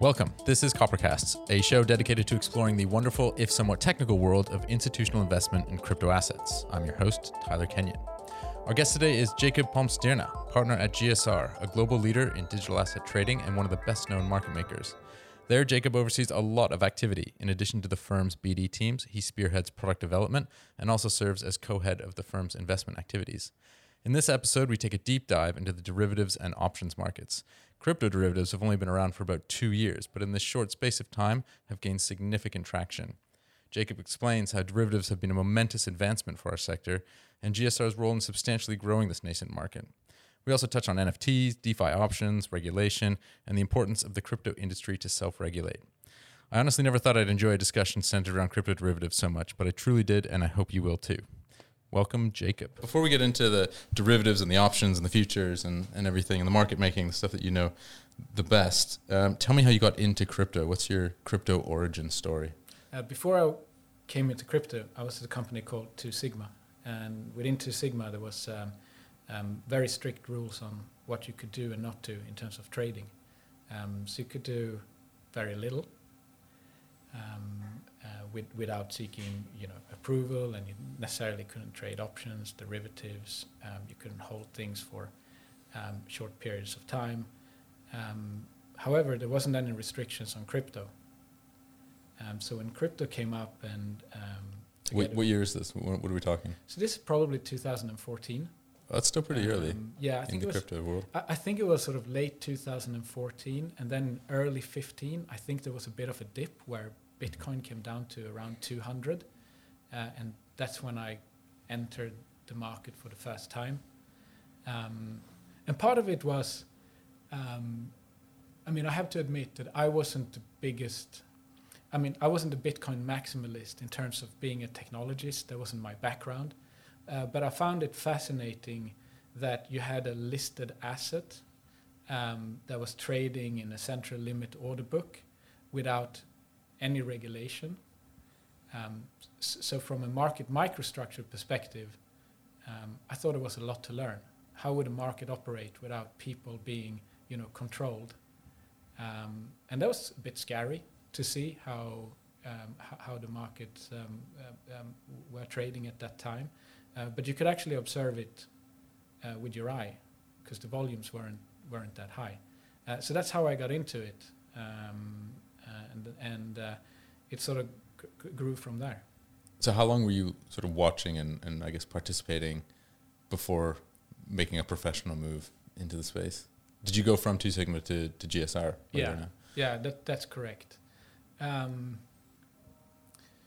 Welcome. This is Coppercasts, a show dedicated to exploring the wonderful, if somewhat technical, world of institutional investment in crypto assets. I'm your host, Tyler Kenyon. Our guest today is Jacob Palmstierna, partner at GSR, a global leader in digital asset trading and one of the best known market makers. There, Jacob oversees a lot of activity. In addition to the firm's BD teams, he spearheads product development and also serves as co head of the firm's investment activities. In this episode, we take a deep dive into the derivatives and options markets. Crypto derivatives have only been around for about two years, but in this short space of time have gained significant traction. Jacob explains how derivatives have been a momentous advancement for our sector and GSR's role in substantially growing this nascent market. We also touch on NFTs, DeFi options, regulation, and the importance of the crypto industry to self regulate. I honestly never thought I'd enjoy a discussion centered around crypto derivatives so much, but I truly did, and I hope you will too. Welcome, Jacob. Before we get into the derivatives and the options and the futures and, and everything and the market making, the stuff that you know the best, um, tell me how you got into crypto. What's your crypto origin story? Uh, before I came into crypto, I was at a company called Two Sigma. And within Two Sigma, there was um, um, very strict rules on what you could do and not do in terms of trading. Um, so you could do very little. Um, with, without seeking you know approval, and you necessarily couldn't trade options, derivatives. Um, you couldn't hold things for um, short periods of time. Um, however, there wasn't any restrictions on crypto. Um, so when crypto came up, and um, what, what, year is this? What, what, are we talking? So this is probably 2014. that's still pretty early. Yeah, I in the was, crypto world. I, I think it was sort of late 2014, and then early 15. I think there was a bit of a dip where Bitcoin came down to around 200, uh, and that's when I entered the market for the first time. Um, and part of it was, um, I mean, I have to admit that I wasn't the biggest. I mean, I wasn't a Bitcoin maximalist in terms of being a technologist. That wasn't my background. Uh, but I found it fascinating that you had a listed asset um, that was trading in a central limit order book without any regulation. Um, so, from a market microstructure perspective, um, I thought it was a lot to learn. How would a market operate without people being, you know, controlled? Um, and that was a bit scary to see how um, how the markets um, uh, um, were trading at that time. Uh, but you could actually observe it uh, with your eye because the volumes weren't weren't that high. Uh, so that's how I got into it. Um, and and uh, it sort of g- grew from there. So how long were you sort of watching and, and I guess participating before making a professional move into the space? Did you go from Two Sigma to, to GSR? Yeah, yeah, that that's correct. Um,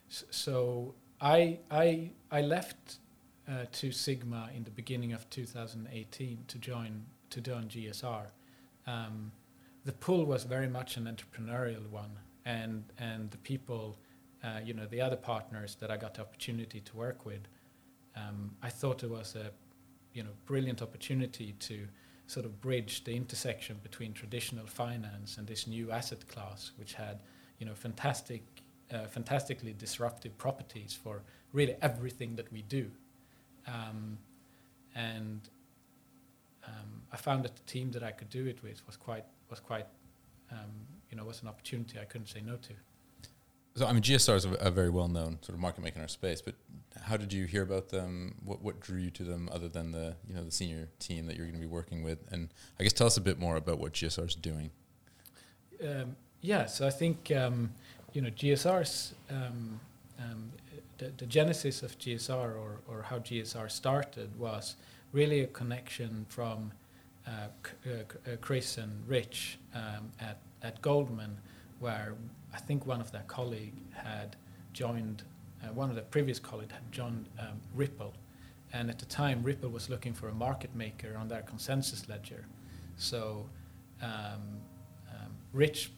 so I I I left uh, Two Sigma in the beginning of 2018 to join to join GSR. Um, the pull was very much an entrepreneurial one, and and the people, uh, you know, the other partners that I got the opportunity to work with, um, I thought it was a, you know, brilliant opportunity to sort of bridge the intersection between traditional finance and this new asset class, which had, you know, fantastic, uh, fantastically disruptive properties for really everything that we do, um, and um, I found that the team that I could do it with was quite was quite, um, you know, was an opportunity I couldn't say no to. So I mean, GSR is a, a, very well-known sort of market maker in our space. But how did you hear about them? What what drew you to them, other than the you know the senior team that you're going to be working with? And I guess tell us a bit more about what GSR is doing. Um, yeah, so I think um, you know GSR's um, um, the, the, genesis of GSR or or how GSR started was really a connection from Chris and Rich um, at, at Goldman, where I think one of their colleagues had joined, one of their previous colleagues had joined um, Ripple. And at the time, Ripple was looking for a market maker on their consensus ledger. So um, um, Rich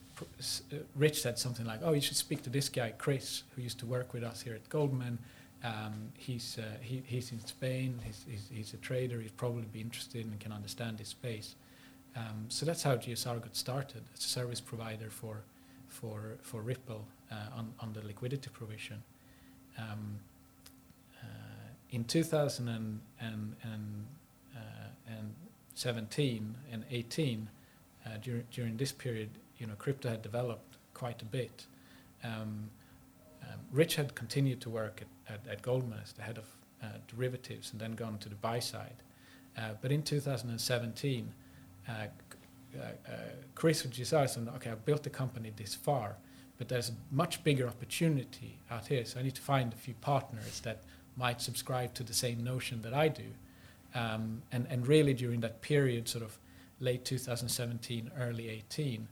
Rich said something like, "Oh, you should speak to this guy, Chris, who used to work with us here at Goldman. Um, he's, uh, he, he's in Spain, he's, he's, he's, a trader, he'd probably be interested and can understand this space. Um, so that's how GSR got started It's a service provider for, for, for Ripple uh, on, on the liquidity provision. Um, uh, in 2017 and, and 18, uh, during during this period, you know, crypto had developed quite a bit. Um, um, Rich had continued to work at, at, at, Goldman as the head of uh, derivatives and then gone to the buy side. Uh, but in 2017, uh, uh, Chris with GSR said, okay, I've built the company this far, but there's a much bigger opportunity out here. So I need to find a few partners that might subscribe to the same notion that I do. Um, and, and really during that period, sort of late 2017, early 18,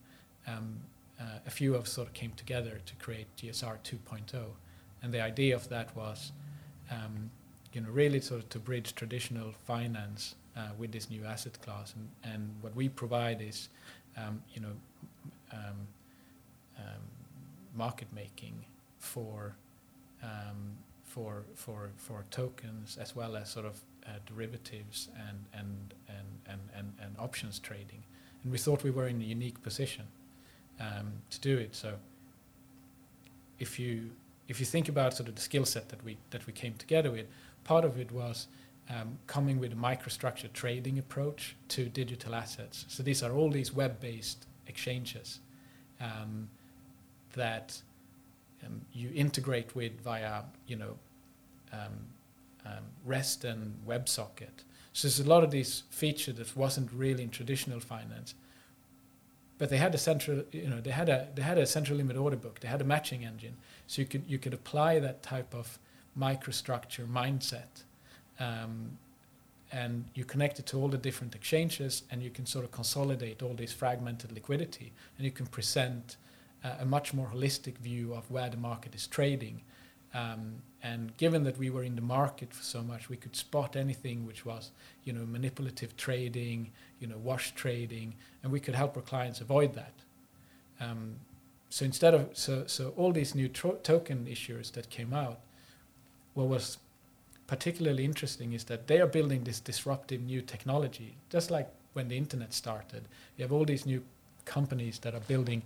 um, uh, a few of us sort of came together to create GSR 2.0. And the idea of that was, um, you know, really sort of to bridge traditional finance uh, with this new asset class. And, and what we provide is, um, you know, um, um, market making for um, for for for tokens as well as sort of uh, derivatives and and, and and and and options trading, and we thought we were in a unique position um, to do it. So if you if you think about sort of the skill set that we that we came together with, part of it was um, coming with a microstructure trading approach to digital assets. So these are all these web-based exchanges um, that um, you integrate with via you know um, um, REST and WebSocket. So there's a lot of these features that wasn't really in traditional finance, but they had a central you know they had a they had a central limit order book. They had a matching engine, so you could you could apply that type of microstructure mindset. Um, and you connect it to all the different exchanges and you can sort of consolidate all this fragmented liquidity and you can present uh, a much more holistic view of where the market is trading. Um, and given that we were in the market for so much, we could spot anything which was, you know, manipulative trading, you know, wash trading, and we could help our clients avoid that. Um, so instead of so so all these new tro- token issuers that came out, what was particularly interesting is that they are building this disruptive new technology, just like when the internet started. You have all these new companies that are building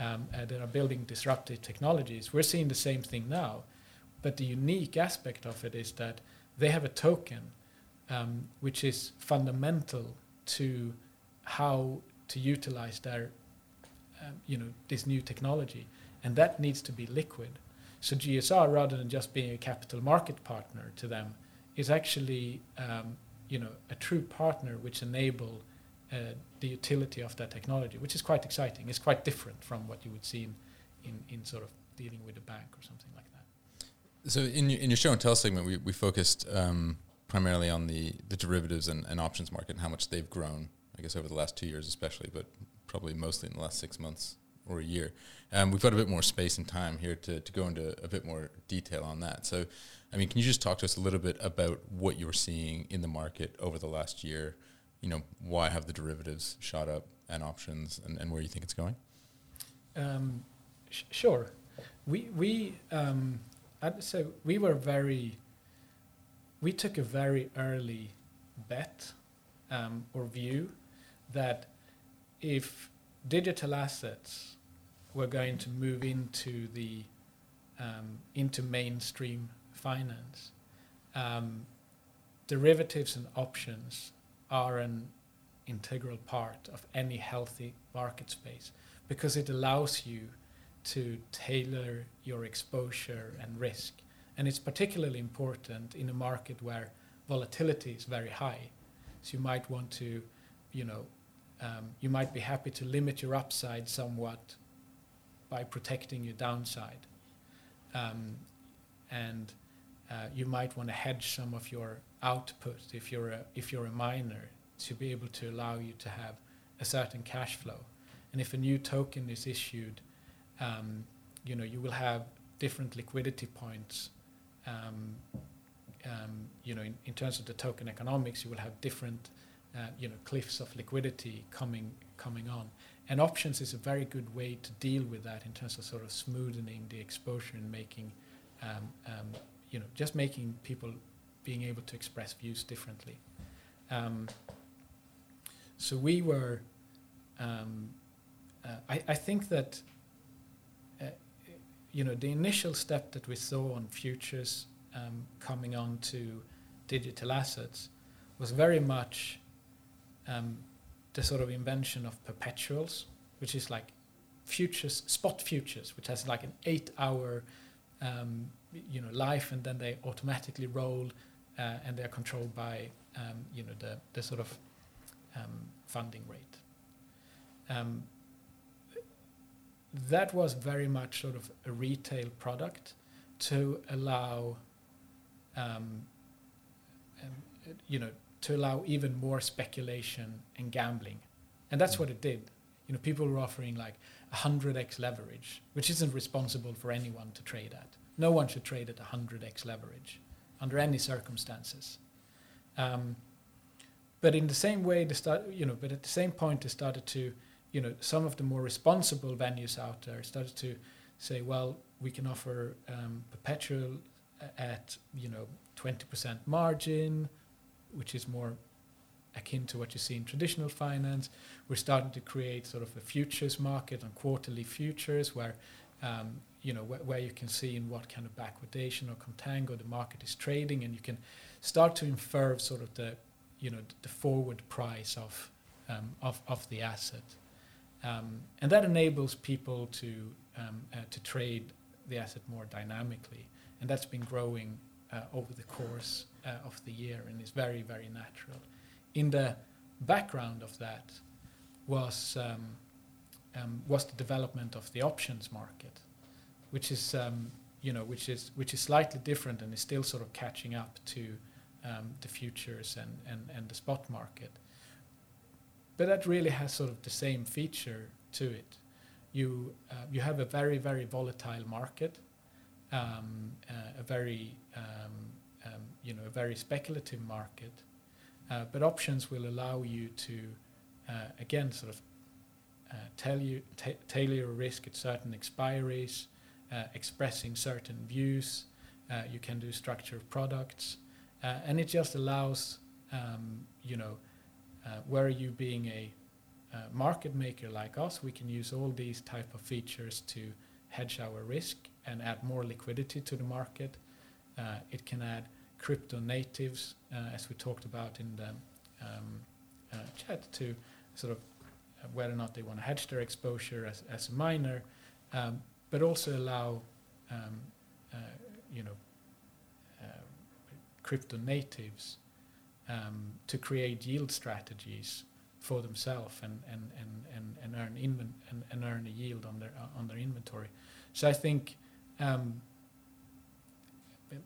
um, uh, that are building disruptive technologies. We're seeing the same thing now, but the unique aspect of it is that they have a token um, which is fundamental to how to utilize their, um, you know, this new technology, and that needs to be liquid. So GSR, rather than just being a capital market partner to them, is actually, um, you know, a true partner which enable uh, the utility of that technology, which is quite exciting. It's quite different from what you would see in, in, in sort of dealing with a bank or something like that. So in your, in your show and tell segment, we, we focused um, primarily on the, the derivatives and, and options market and how much they've grown, I guess, over the last two years especially, but probably mostly in the last six months or a year. Um, we've got a bit more space and time here to, to go into a bit more detail on that. So, I mean, can you just talk to us a little bit about what you're seeing in the market over the last year? you know, why have the derivatives shot up and options and, and where you think it's going? Um, sh- sure. We, we um, Say we were very, we took a very early bet um, or view that if digital assets were going to move into the um, into mainstream finance, um, derivatives and options are an integral part of any healthy market space because it allows you to tailor your exposure and risk. And it's particularly important in a market where volatility is very high. So you might want to, you know, um, you might be happy to limit your upside somewhat by protecting your downside. Um, and uh, you might want to hedge some of your output if you're a, if you're a miner to be able to allow you to have a certain cash flow. And if a new token is issued, um, you know you will have different liquidity points. Um, um, you know, in, in, terms of the token economics, you will have different, uh, you know, cliffs of liquidity coming coming on. And options is a very good way to deal with that in terms of sort of smoothing the exposure and making, um, um, you know, just making people being able to express views differently. Um, so we were, um, uh, I, I, think that, you know, the initial step that we saw on futures um, coming on to digital assets was very much um, the sort of invention of perpetuals, which is like futures, spot futures, which has like an eight-hour, um, you know, life, and then they automatically roll, uh, and they're controlled by, um, you know, the the sort of um, funding rate. That was very much sort of a retail product to allow, um, um, you know, to allow even more speculation and gambling, and that's what it did. You know, people were offering like 100x leverage, which isn't responsible for anyone to trade at. No one should trade at 100x leverage under any circumstances. Um, but in the same way, they start, you know, but at the same point, they started to, you know, some of the more responsible venues out there started to say, well, we can offer um, perpetual at, you know, 20% margin, which is more akin to what you see in traditional finance. We're starting to create sort of a futures market on quarterly futures where, um, you know, wh- where you can see in what kind of backwardation or contango the market is trading, and you can start to infer sort of the, you know, the forward price of um, of of the asset, um, and that enables people to um, uh, to trade the asset more dynamically, and that's been growing uh, over the course uh, of the year and is very very natural in the background of that was um, um, was the development of the options market, which is um, you know which is which is slightly different and is still sort of catching up to um, the futures and, and, and the spot market. But that really has sort of the same feature to it. You uh, you have a very very volatile market, um, uh, a very um, you know a very speculative market uh, but options will allow you to, uh, again, sort of uh, tell you tailor your risk at certain expiries, uh, expressing certain views. You can do structured products, and it just allows, um, you know, where you being a market maker like us, we can use all these type of features to hedge our risk and add more liquidity to the market. it can add crypto natives, uh, as we talked about in the um, uh, chat, to sort of uh, whether or not they want to hedge their exposure as, as a miner, um, but also allow, um, you know, crypto natives um, to create yield strategies for themselves and, and, and, and, and earn inven- and, and earn a yield on their uh, on their inventory. So I think um,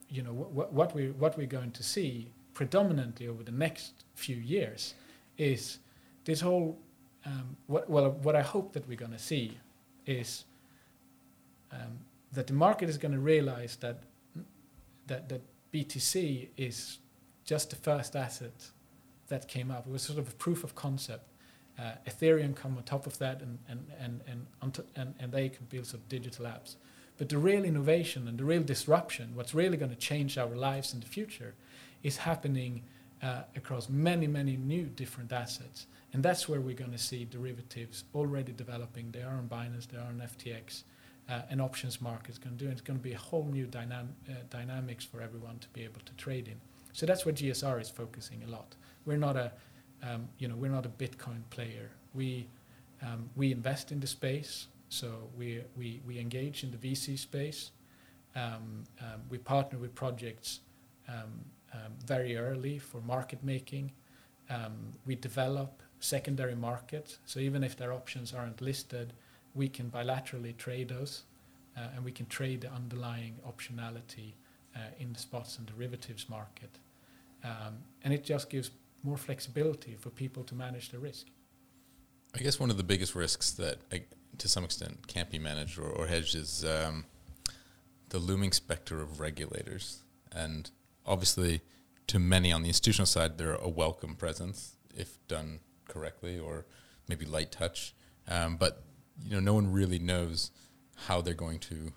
you know what, what we what we're going to see predominantly over the next few years is this whole um, what well what I hope that we're going to see is um, that the market is going to realize that that that BTC is just the first asset that came up. It was sort of a proof of concept. Uh, Ethereum come on top of that, and and and and, and, and they can build sort of digital apps. But the real innovation and the real disruption, what's really going to change our lives in the future, is happening uh, across many, many new different assets. And that's where we're going to see derivatives already developing. They are on Binance, they are on FTX, uh, and options markets going to do. And it's going to be a whole new dynam- uh, dynamics for everyone to be able to trade in. So that's where GSR is focusing a lot. We're not a, um, you know, we're not a Bitcoin player. We, um, we invest in the space. So we, we, we engage in the VC space. Um, um, we partner with projects um, um, very early for market making. We develop secondary markets. So even if their options aren't listed, we can bilaterally trade those uh, and we can trade the underlying optionality in the spots and derivatives market. and it just gives more flexibility for people to manage the risk. I guess one of the biggest risks that to some extent can't be managed or, or hedged is um, the looming specter of regulators. And obviously, to many on the institutional side, they're a welcome presence if done correctly or maybe light touch. Um, but you know, no one really knows how they're going to,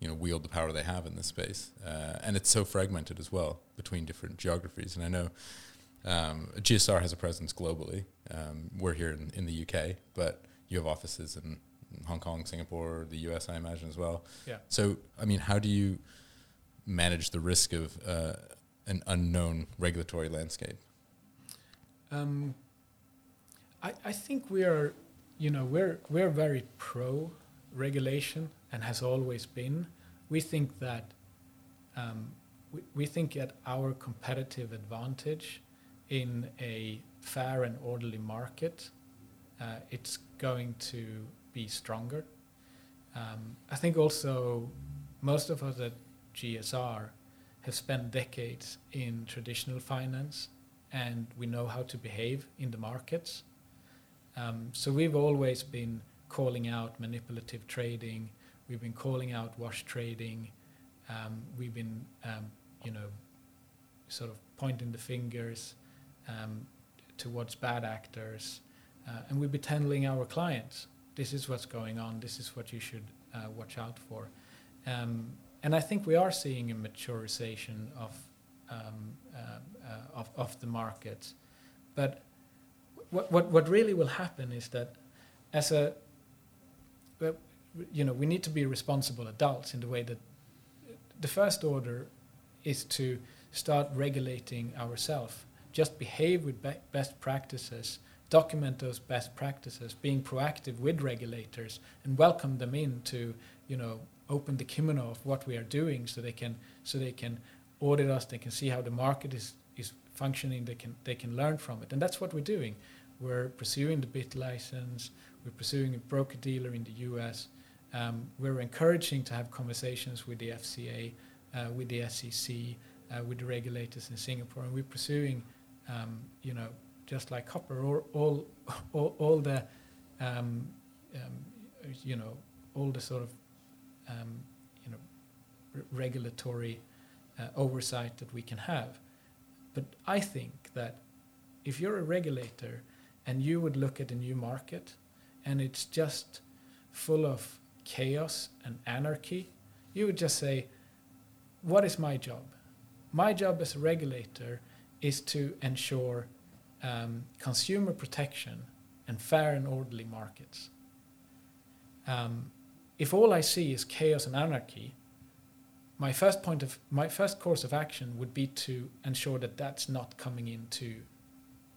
you know, wield the power they have in this space. Uh, and it's so fragmented as well between different geographies. And I know um, GSR has a presence globally. Um, we're here in, in the UK, but you have offices in Hong Kong, Singapore, the US, I imagine as well. Yeah. So, I mean, how do you manage the risk of uh, an unknown regulatory landscape? Um, I, I think we are, you know, we're we're very pro regulation and has always been. We think that um, we, we think that our competitive advantage in a fair and orderly market, uh, it's going to be stronger. Um, I think also most of us at GSR have spent decades in traditional finance and we know how to behave in the markets. Um, so we've always been calling out manipulative trading, we've been calling out wash trading, um, we've been, um, you know, sort of pointing the fingers um, towards bad actors, uh, and we've been telling our clients, this is what's going on, this is what you should uh, watch out for. Um, and I think we are seeing a maturization of um, uh, uh, of, of the markets. But what, what, what really will happen is that as a, you know, we need to be responsible adults in the way that the first order is to start regulating ourselves. Just behave with be best practices, document those best practices, being proactive with regulators, and welcome them in to, you know, open the kimono of what we are doing, so they can so they can audit us, they can see how the market is is functioning, they can they can learn from it, and that's what we're doing. We're pursuing the BitLicense. We're pursuing a broker dealer in the U.S. Um, we're encouraging to have conversations with the FCA, uh, with the SEC, uh, with the regulators in Singapore, and we're pursuing, um, you know, just like copper, all all all, all the, um, um you know, all the sort of, um, you know, regulatory uh, oversight that we can have. But I think that if you're a regulator and you would look at a new market and it's just full of chaos and anarchy, you would just say, What is my job? My job as a regulator is to ensure um, consumer protection and fair and orderly markets. Um, if all I see is chaos and anarchy, my first point of my first course of action would be to ensure that that's not coming into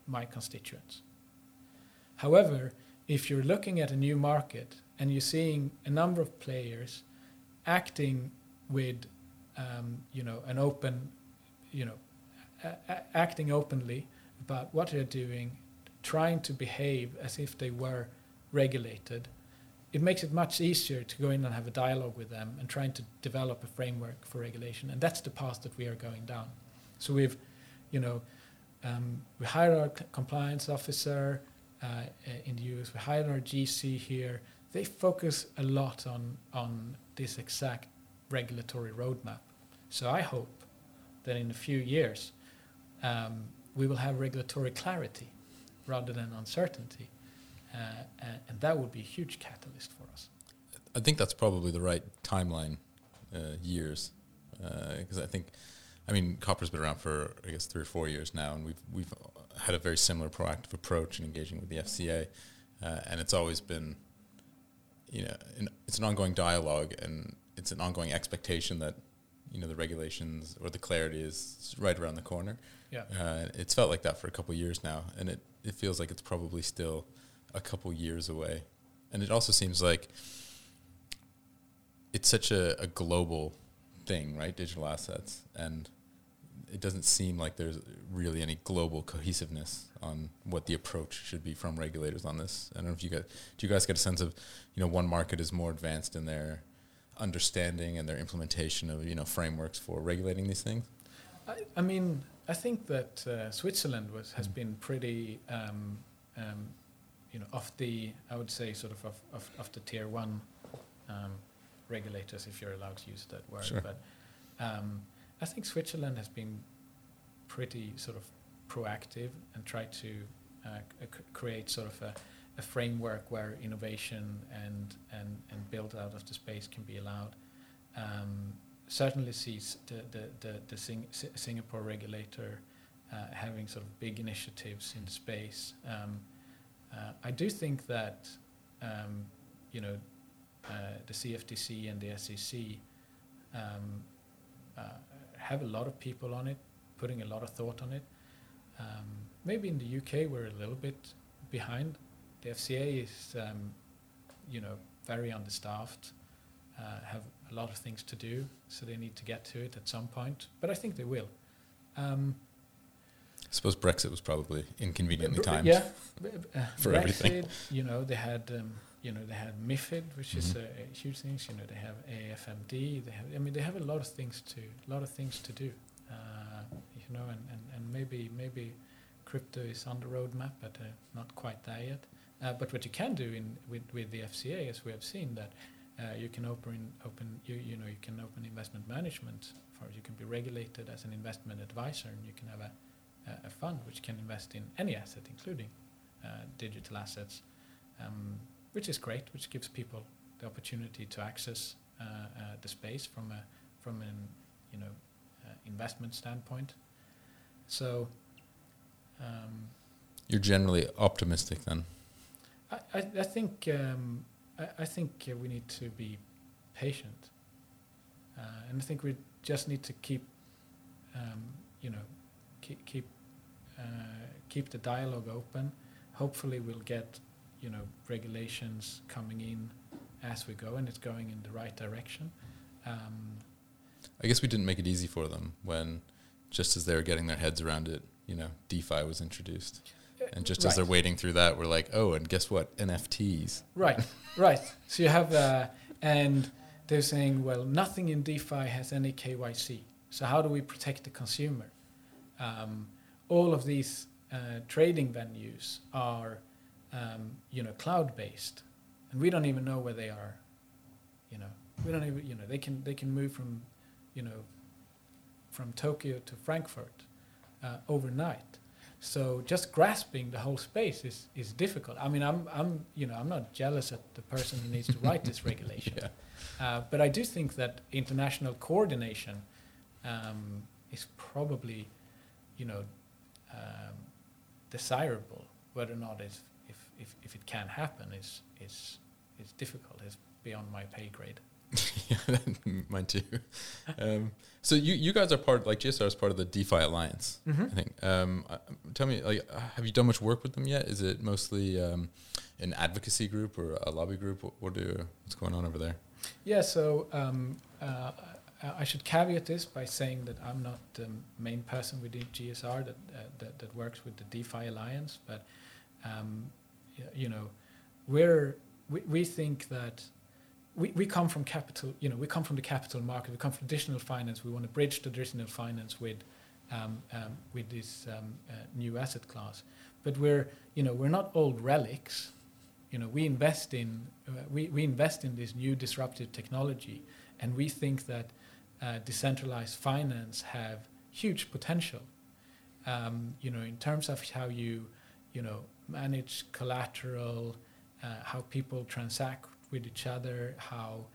my constituents. However, if you're looking at a new market and you're seeing a number of players acting with, um, you know, an open, you know, a- a- acting openly about what they're doing, trying to behave as if they were regulated, it makes it much easier to go in and have a dialogue with them and trying to develop a framework for regulation. And that's the path that we are going down. So we've, you know, um, we hired our c- compliance officer uh, in the US. We hired our GC here. They focus a lot on on this exact regulatory roadmap. So I hope that in a few years um, we will have regulatory clarity rather than uncertainty uh, and that would be a huge catalyst for us. I think that's probably the right timeline, uh, years, because uh, I think, I mean, copper's been around for I guess three or four years now, and we've we've had a very similar proactive approach in engaging with the FCA, uh, and it's always been, you know, an, it's an ongoing dialogue, and it's an ongoing expectation that, you know, the regulations or the clarity is right around the corner. Yeah, uh, it's felt like that for a couple of years now, and it it feels like it's probably still a couple years away. And it also seems like it's such a, a global thing, right? Digital assets. And it doesn't seem like there's really any global cohesiveness on what the approach should be from regulators on this. I don't know if you guys do you guys get a sense of, you know, one market is more advanced in their understanding and their implementation of, you know, frameworks for regulating these things? I, I mean, I think that uh, Switzerland was has mm. been pretty um, um, you know, of the, I would say, sort of of, of, of the tier one um, regulators, if you're allowed to use that word. Sure. But um, I think Switzerland has been pretty sort of proactive and tried to uh, c- create sort of a, a, framework where innovation and, and, and build out of the space can be allowed. Um, certainly sees the, the, the, the Sing- Singapore regulator uh, having sort of big initiatives in space. Um, uh, I do think that um, you know uh, the CFTC and the SEC um, uh, have a lot of people on it, putting a lot of thought on it. Um, maybe in the UK we're a little bit behind. The FCA is, um, you know, very understaffed, uh, have a lot of things to do, so they need to get to it at some point. But I think they will. Um, I suppose Brexit was probably inconveniently timed. Yeah, for Brexit, everything. You know, they had, um, you know, they have MIFID, which is Mhm. a, a huge thing. You know, they have AFMD. They have, I mean, they have a lot of things to, a lot of things to do. Uh, you know, and, and, and maybe maybe crypto is on the roadmap, but uh, not quite there yet. Uh, but what you can do in with, with the FCA, as we have seen, that uh, you can open open you you know you can open investment management for you can be regulated as an investment advisor, and you can have a a- a fund which can invest in any asset, including uh, digital assets, um, which is great, which gives people the opportunity to access uh, uh, the space from a from an you know uh, investment standpoint. So. Um, You're generally optimistic then. I, I, I think um, I, I think uh, we need to be patient, uh, and I think we just need to keep, um, you know, keep keep uh, keep the dialogue open. Hopefully, we'll get, you know, regulations coming in as we go, and it's going in the right direction. Um, I guess we didn't make it easy for them when, just as they were getting their heads around it, you know, DeFi was introduced. And just as they're wading through that, we're like, oh, and guess what? NFTs. Right, right. So you have, uh, and they're saying, well, nothing in DeFi has any KYC. So how do we protect the consumer? Um, all of these uh, trading venues are, um, you know, cloud-based, and we don't even know where they are. You know, we don't even, you know, they can they can move from, you know, from Tokyo to Frankfurt uh, overnight. So just grasping the whole space is, is difficult. I mean, I'm, I'm, you know, I'm not jealous at the person who needs to write this regulation, Yeah. uh, but I do think that international coordination um, is probably, you know, um, desirable. Whether or not it's, if, if, it can happen is, is, is difficult. It's beyond my pay grade. yeah, mine too. Um, so you, you guys are part, like GSR is part of the DeFi Alliance, I think. Um, uh, tell me, like, have you done much work with them yet? Is it mostly um, an advocacy group or a lobby group? What, what do, what's going on over there? Yeah, so um, uh, I should caveat this by saying that I'm not the main person within GSR that, uh, that, that works with the DeFi Alliance, but um, you know, we're we, we think that we, we come from capital, you know, we come from the capital market, we come from traditional finance. We want to bridge traditional finance with um, um, with this um, uh, new asset class, but we're you know we're not old relics you know we invest in uh, we, we invest in this new disruptive technology and we think that uh, decentralized finance have huge potential um, you know in terms of how you you know manage collateral uh, how people transact with each other how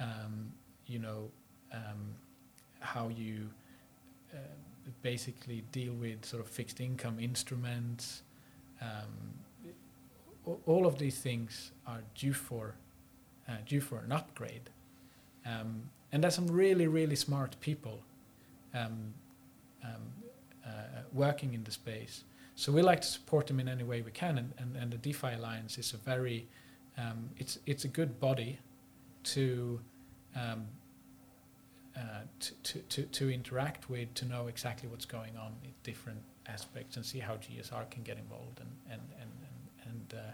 um, you know um, how you uh, basically deal with sort of fixed income instruments um, all of these things are due for uh, due for an upgrade, um, and there's some really really smart people um, um, uh, working in the space. So we like to support them in any way we can, and, and, and the DeFi Alliance is a very um, it's it's a good body to. Um, uh, to, to, to, to interact with, to know exactly what's going on in different aspects, and see how GSR can get involved and and and and, and uh,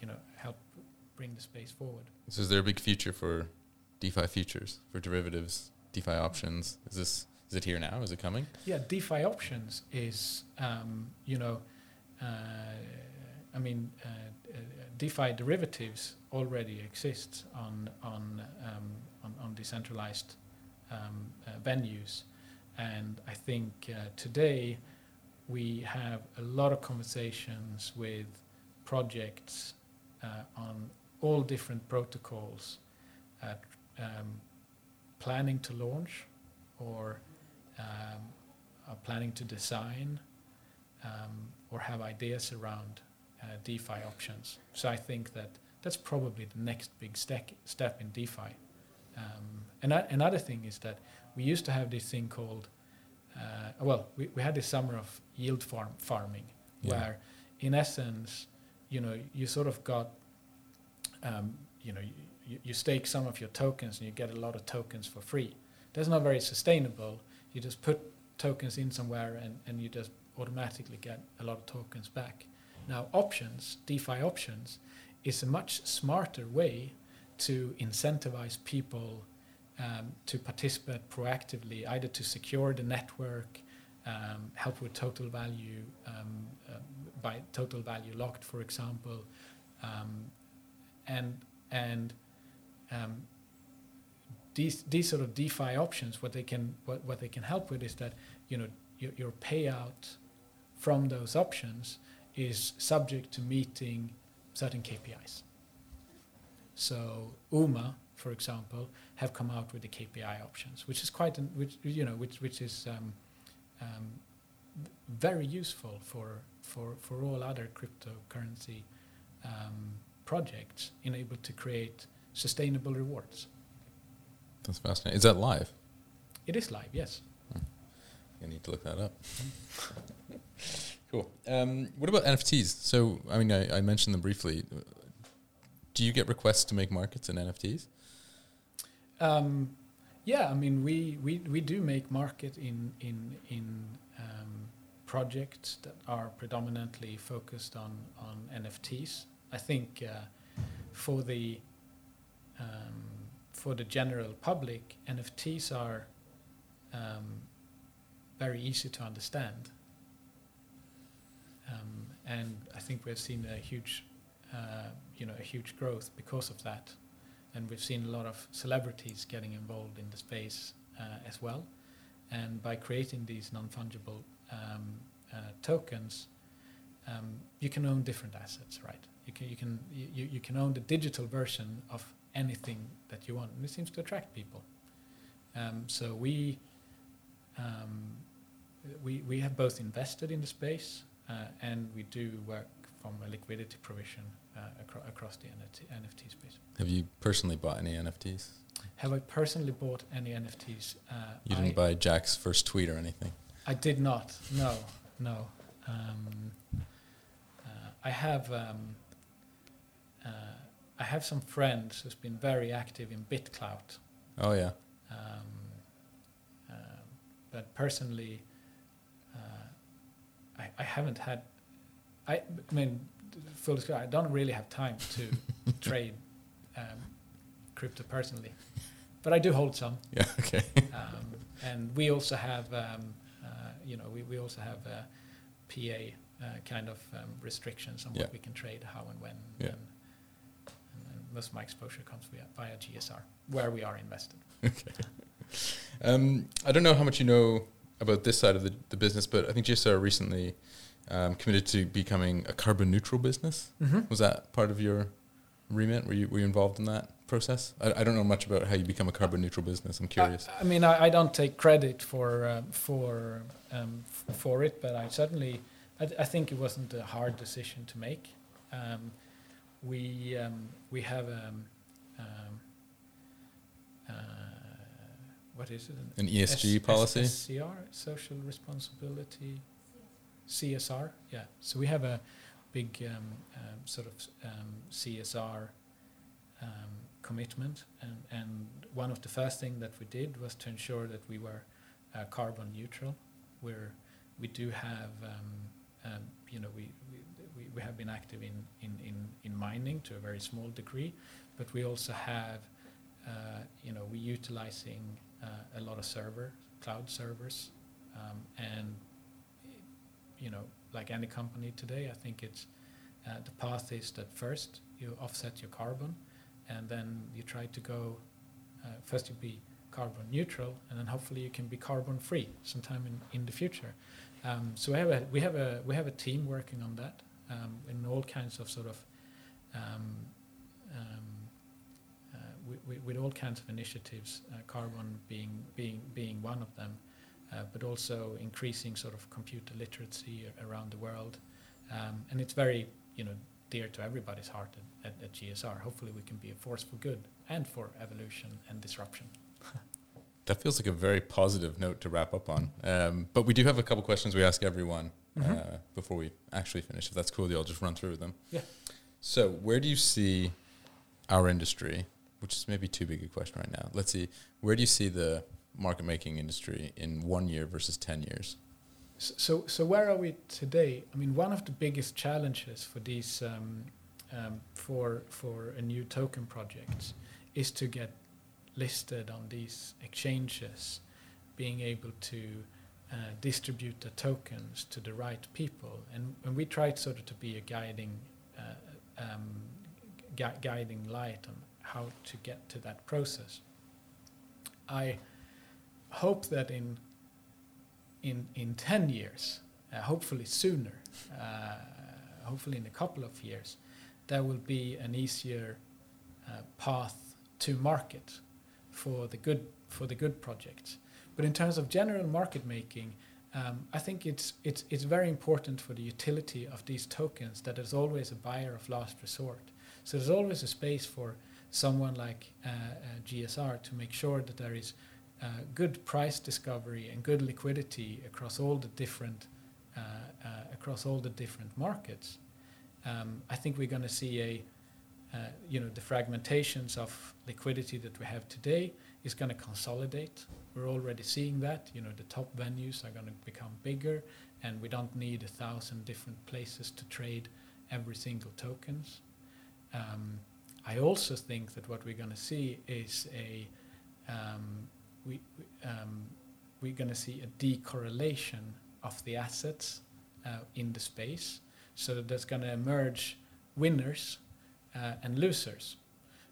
you know help bring the space forward. So is there a big future for DeFi futures, for derivatives, DeFi options? Is this is it here now? Is it coming? Yeah, DeFi options is um, you know, uh, I mean, uh, uh, DeFi derivatives already exist on on um, on, on decentralized um, uh, venues, and I think uh, today we have a lot of conversations with projects on all different protocols, um, planning to launch or um, are planning to design um, or have ideas around uh, DeFi options. So I think that that's probably the next big step step in DeFi. Um, and a- another thing is that we used to have this thing called, uh, well, we, we had this summer of yield farm farming, Yeah. where in essence you know, you sort of got, um, you know, you, you stake some of your tokens and you get a lot of tokens for free. That's not very sustainable. You just put tokens in somewhere and, and you just automatically get a lot of tokens back. Now, options, DeFi options, is a much smarter way to incentivize people um, to participate proactively, either to secure the network, um, help with total value, um, uh, by total value locked, for example, um, and and um, these these sort of DeFi options, what they can what, what they can help with is that you know your, your payout from those options is subject to meeting certain KPIs. So UMA, for example, have come out with the KPI options, which is quite an, which you know which which is um, um, very useful for for for all other cryptocurrency um, projects in able to create sustainable rewards. That's fascinating. Is that live? It is live, yes. Hmm. I need to look that up. cool. Um, what about NFTs? So, I mean, I, I mentioned them briefly. Do you get requests to make markets in NFTs? Um, yeah, I mean, we, we, we do make market in in in um, projects that are predominantly focused on on NFTs. I think uh, for the um, for the general public, NFTs are um, very easy to understand, um, and I think we've seen a huge, uh, you know, a huge growth because of that, and we've seen a lot of celebrities getting involved in the space uh, as well, and by creating these non-fungible um, uh, tokens, um, you can own different assets, right? You can you can you, you can own the digital version of anything that you want, and it seems to attract people. Um, so we um, we we have both invested in the space uh, and we do work from a liquidity provision uh, acro- across the NFT, NFT, space. Have you personally bought any NFTs? Have I personally bought any NFTs? Uh, you didn't I buy Jack's first tweet or anything. I did not. No, no. Um, uh, I have. I have some friends who's been very active in BitClout. Oh yeah. Um, uh, but personally, uh, I, I haven't had. I, I mean, full disclosure, I don't really have time to trade um, crypto personally, but I do hold some. Yeah. Okay. um, and we also have, um, uh, you know, we, we also have PA uh, kind of um, restrictions on yeah. what we can trade, how and when. Yeah. And, most of my exposure comes via, via GSR, where we are invested. Okay. Um, I don't know how much you know about this side of the, the business, but I think GSR recently um, committed to becoming a carbon neutral business. Mm-hmm. Was that part of your remit? Were you were you involved in that process? I, I don't know much about how you become a carbon neutral business. I'm curious. I, I mean, I, I, don't take credit for uh, for um, f- for it, but I certainly I, th- I, think it wasn't a hard decision to make. Um, we um, we have um, um, uh, what is it? An, An ESG S- policy. SCR, social responsibility, CSR. Yeah. So we have a big um, um, sort of um, CSR commitment, and and one of the first things that we did was to ensure that we were uh, carbon neutral. Where we do have, you know, we, we we, have been active in, in, in, in mining to a very small degree, but we also have, uh, you know, we're utilizing uh, a lot of server, cloud servers, um, and, you know, like any company today, I think it's uh, the path is that first you offset your carbon, and then you try to go, uh, first you be carbon neutral, and then hopefully you can be carbon free sometime in, in the future. Um, so we have a we have a we have a team working on that, um, in all kinds of sort of um, um, uh, with, with, all kinds of initiatives, uh, carbon being being being one of them, uh, but also increasing sort of computer literacy around the world, um, and it's very you know dear to everybody's heart at, at, at, GSR. Hopefully, we can be a force for good and for evolution and disruption. that feels like a very positive note to wrap up on. Um, but we do have a couple questions we ask everyone Mhm. uh, before we actually finish. If that's cool, with you, I'll just run through them. Yeah. So, where do you see our industry? Which is maybe too big a question right now. Let's see. Where do you see the market making industry in one year versus ten years? So, so where are we today? I mean, one of the biggest challenges for these um, um, for for a new token project is to get listed on these exchanges, being able to uh, distribute the tokens to the right people, and and we tried sort of to be a guiding uh, um, gui- guiding light on how to get to that process. I hope that in in in 10 years, uh, hopefully sooner, uh, hopefully in a couple of years, there will be an easier uh, path to market for the good for the good projects. But in terms of general market making, um, I think it's it's it's very important for the utility of these tokens that there's always a buyer of last resort. So there's always a space for someone like uh, uh, GSR to make sure that there is uh, good price discovery and good liquidity across all the different uh, uh, across all the different markets. Um, I think we're going to see a you know the fragmentations of liquidity that we have today is going to consolidate. We're already seeing that. You know the top venues are going to become bigger, and we don't need a thousand different places to trade every single tokens. Um, I also think that what we're going to see is a um, we, um, we're going to see a decorrelation of the assets uh, in the space. So there's going to emerge winners uh, and losers.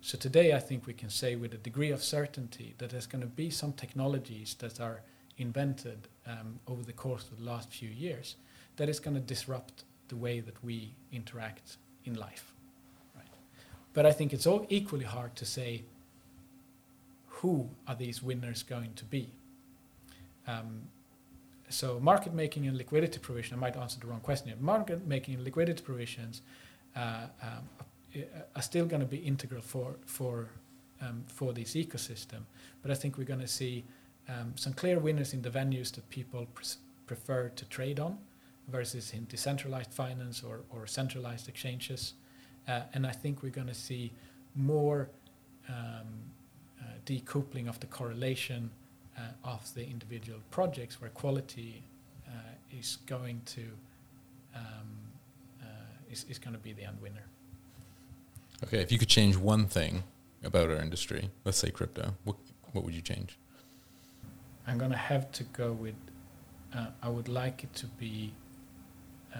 So today, I think we can say with a degree of certainty that there's going to be some technologies that are invented um, over the course of the last few years that is going to disrupt the way that we interact in life. Right? But I think it's all equally hard to say who are these winners going to be. Um, so market making and liquidity provision, I might answer the wrong question here. Market making and liquidity provisions uh, um, are still going to be integral for for um, for this ecosystem. But I think we're going to see um, some clear winners in the venues that people prefer to trade on, versus in decentralized finance or, or centralized exchanges. Uh, and I think we're going to see more um, uh, decoupling of the correlation uh, of the individual projects, where quality uh, is going to um, uh, is, is going to be the end winner. Okay, if you could change one thing about our industry, let's say crypto, what what would you change? I'm going to have to go with. Uh, I would like it to be. Uh,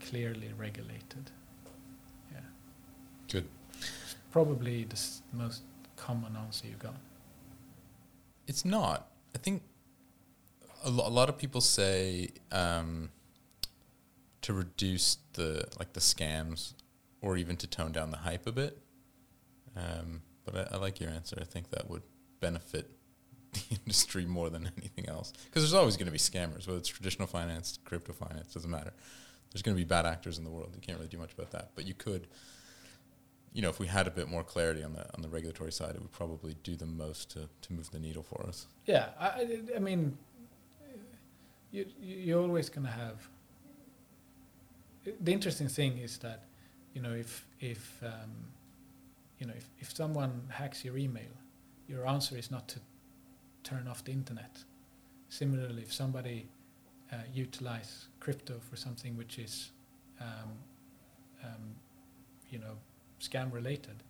clearly regulated. Yeah. Good. It's probably the s- most common answer you got. It's not. I think a, lo- a lot of people say um, to reduce the like the scams, or even to tone down the hype a bit. Um, but I, I like your answer. I think that would benefit the industry more than anything else. Because there's always going to be scammers, whether it's traditional finance, crypto finance, doesn't matter. There's going to be bad actors in the world. You can't really do much about that. But you could, you know, if we had a bit more clarity on the on the regulatory side, it would probably do the most to, to move the needle for us. Yeah, I, I- mean, you- you're always going to have. The interesting thing is that, you know, if if um, you know if, if someone hacks your email, your answer is not to turn off the internet. Similarly, if somebody uh, utilize crypto for something which is, um, um, you know, scam related,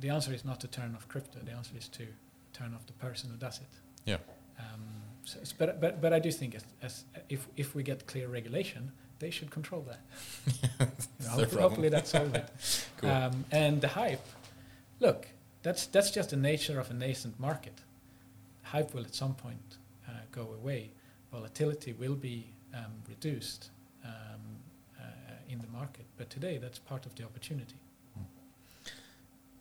the answer is not to turn off crypto. The answer is to turn off the person who does it. Yeah. Um, so but, but but I do think as, as if if we get clear regulation, they should control that. You know, hopefully, hopefully that's solved it. Cool. Um, and the hype, look, that's that's just the nature of a nascent market. Hype will at some point uh, go away. Volatility will be um, reduced um, uh, in the market. But today, that's part of the opportunity.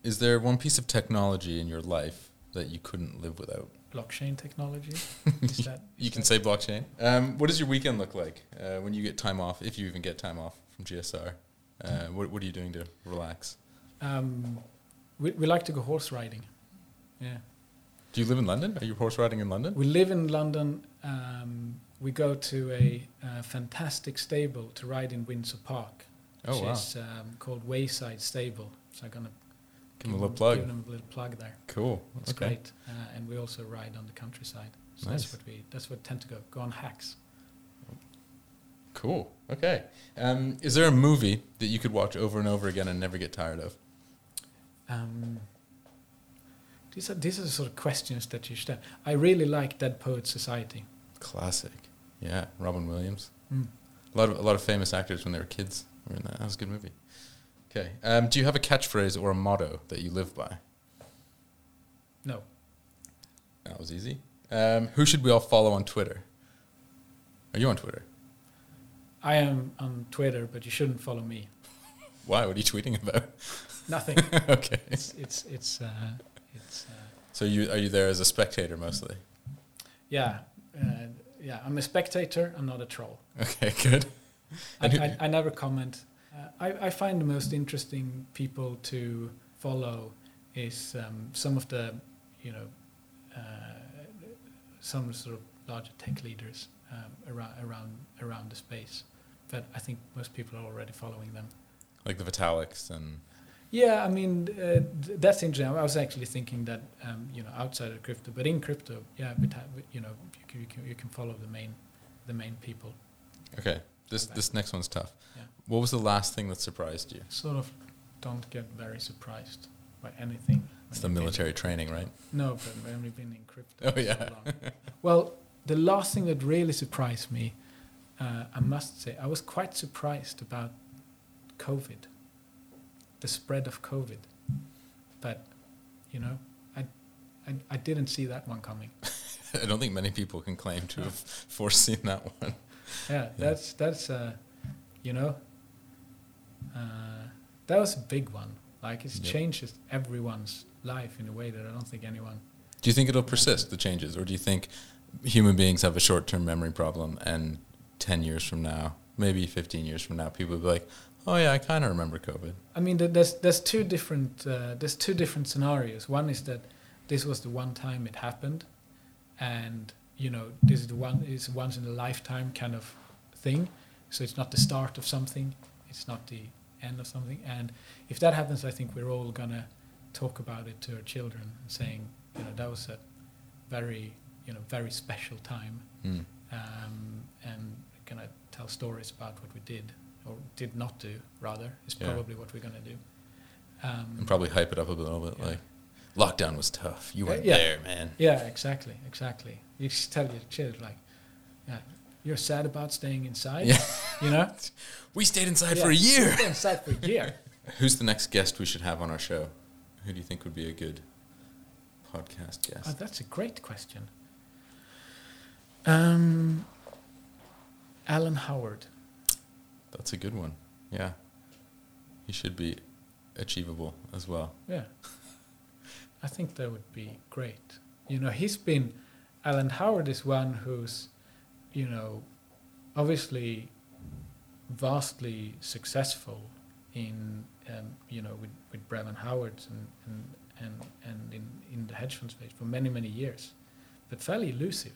Is there one piece of technology in your life that you couldn't live without? Blockchain technology. is that, You can that- say blockchain. Um, what does your weekend look like uh, when you get time off, if you even get time off from GSR? Uh, what, what are you doing to relax? Um, we, we like to go horse riding. Yeah. Do you live in London? Are you horse riding in London? We live in London. Um, we go to a uh, fantastic stable to ride in Windsor Park, which Oh wow! is um, called Wayside Stable. So I'm gonna Give 'em a little plug. Give them a little plug there. Cool. It's okay. great, uh, and we also ride on the countryside. So Nice. that's what we that's what tend to go go on hacks. Cool. Okay. Um, is there a movie that you could watch over and over again and never get tired of? Um, these are these are the sort of questions that you should. Have. I really like Dead Poets Society. Classic. Yeah, Robin Williams. Mm. A lot of a lot of famous actors when they were kids were in that. That was a good movie. Okay. Um, do you have a catchphrase or a motto that you live by? No, That was easy. Um, who should we all follow on Twitter? Are you on Twitter? I am on Twitter, but you shouldn't follow me. Why? What are you tweeting about? Nothing. okay. it's it's it's uh, it's uh, So you are you there as a spectator mostly? yeah uh, yeah. I'm a spectator. I'm not a troll. Okay, good. I, I, I never comment. Uh, I, I find the most interesting people to follow is um, some of the, you know, uh, some sort of larger tech leaders um, around around around the space. But I think most people are already following them. Like the Vitaliks and Yeah, I mean uh, th- that's interesting. I was actually thinking that um, you know outside of crypto, but in crypto, yeah, but, you know you can, you can you can follow the main the main people. Okay. This this next one's tough. Yeah. What was the last thing that surprised you? Sort of don't get very surprised by anything. It's the military training, right? No, but when we've only been in crypto Oh, yeah. so long. Well, the last thing that really surprised me, uh, I must say, I was quite surprised about COVID, the spread of COVID. But, you know, I, I, I didn't see that one coming. I don't think many people can claim to have foreseen that one. Yeah, that's, that's uh, you know, uh, that was a big one. Like, it Yep. changes everyone's life in a way that I don't think anyone Do you think it'll persist, the changes, or do you think human beings have a short term memory problem and 10 years from now, maybe 15 years from now, people will be like, oh, yeah, I kind of remember COVID? I mean, there's there's two different uh, there's two different scenarios. One is that this was the one time it happened, and you know this is the one is once in a lifetime kind of thing. So it's not the start of something, it's not the end of something. And if that happens, I think we're all gonna talk about it to our children, saying you know that was a very you know very special time, Mm. um, and gonna tell stories about what we did or did not do. Rather, is Yeah. probably what we're gonna do. Um, And probably hype it up a little bit. Yeah. Like, lockdown was tough. You weren't yeah. there, man. yeah, exactly, exactly. You just tell your kids like, yeah, you're sad about staying inside. Yeah. you know, We stayed inside Yeah. for a year. stay inside for a year. Who's the next guest we should have on our show? Who do you think would be a good podcast guest? Oh, that's a great question. Um, Alan Howard. That's a good one. Yeah. He should be achievable as well. Yeah. I think that would be great. You know, he's been, Alan Howard is one who's, you know, obviously vastly successful in, um, you know, with, with Brevan Howard and, and, and, and in, in the hedge fund space for many, many years, but fairly elusive.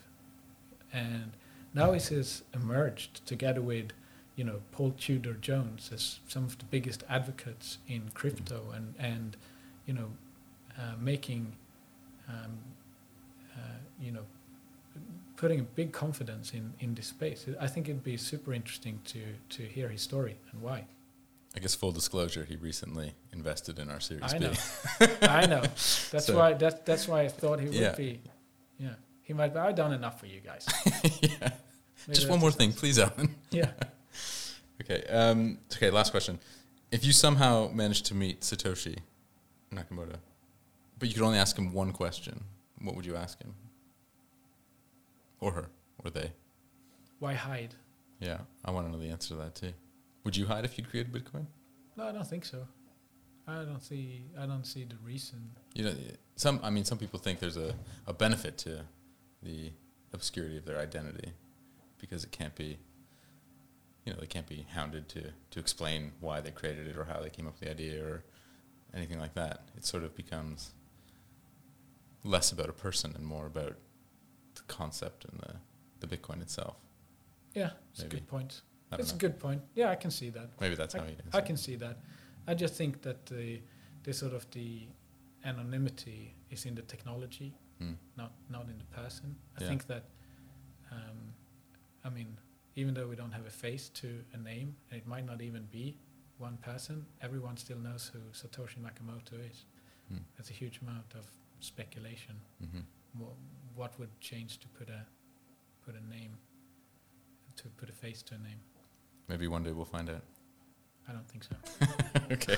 And now he has emerged together with, you know, Paul Tudor Jones as some of the biggest advocates in crypto and, and you know, uh, making, um, uh, you know, putting a big confidence in, in this space. I think it'd be super interesting to, to hear his story and why. I guess full disclosure, he recently invested in our Series I B. know. I know. That's So- why that, that's why I thought he would Yeah. be. Yeah. He might be, I've done enough for you guys. yeah. Maybe Just one more thing, please, Alan. Yeah. Okay. Um, okay. Last question. If you somehow managed to meet Satoshi Nakamoto, but you could only ask him one question, what would you ask him? Or her, or they? Why hide? Yeah, I want to know the answer to that too. Would you hide if you created Bitcoin? No, I don't think so. I don't see. I don't see the reason. You know, some. I mean, some people think there's a, a benefit to the obscurity of their identity because it can't be. You know, they can't be hounded to to explain why they created it or how they came up with the idea or anything like that. It sort of becomes less about a person and more about the concept and the, the Bitcoin itself. Yeah, it's a good point. It's a good point. Yeah, I can see that. Maybe that's I, how he. I can see that. I just think that the the sort of the anonymity is in the technology, Mm. not not in the person. I Yeah. think that, um, I mean, even though we don't have a face to a name, and it might not even be one person, everyone still knows who Satoshi Nakamoto is. Mm. That's a huge amount of speculation. hmm Wha what would change to put a put a name, to put a face to a name? Maybe one day we'll find out. I don't think so. okay.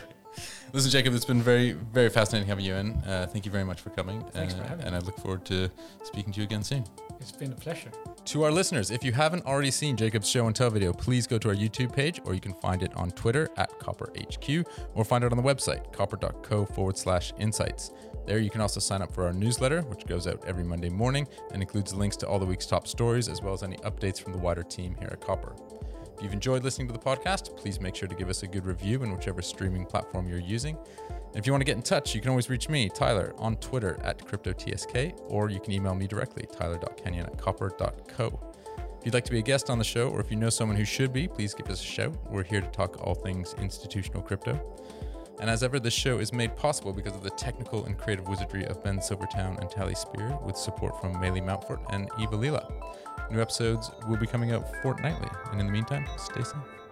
Listen, Jacob, it's been very, very fascinating having you in. Uh, thank you very much for coming. Thanks for uh, having And me. I look forward to speaking to you again soon. It's been a pleasure. To our listeners, if you haven't already seen Jacob's show and tell video, please go to our YouTube page or you can find it on Twitter at CopperHQ or find it on the website, copper.co forward slash insights. There you can also sign up for our newsletter, which goes out every Monday morning and includes links to all the week's top stories as well as any updates from the wider team here at Copper. If you've enjoyed listening to the podcast, please make sure to give us a good review in whichever streaming platform you're using. And if you want to get in touch, you can always reach me, Tyler, on Twitter at CryptoTSK, or you can email me directly, tyler.kenyon at copper.co. If you'd like to be a guest on the show, or if you know someone who should be, please give us a shout. We're here to talk all things institutional crypto. And as ever, this show is made possible because of the technical and creative wizardry of Ben Silvertown and Tally Spear, with support from Maylee Mountfort and Eva Lila. New episodes will be coming out fortnightly. And in the meantime, stay safe.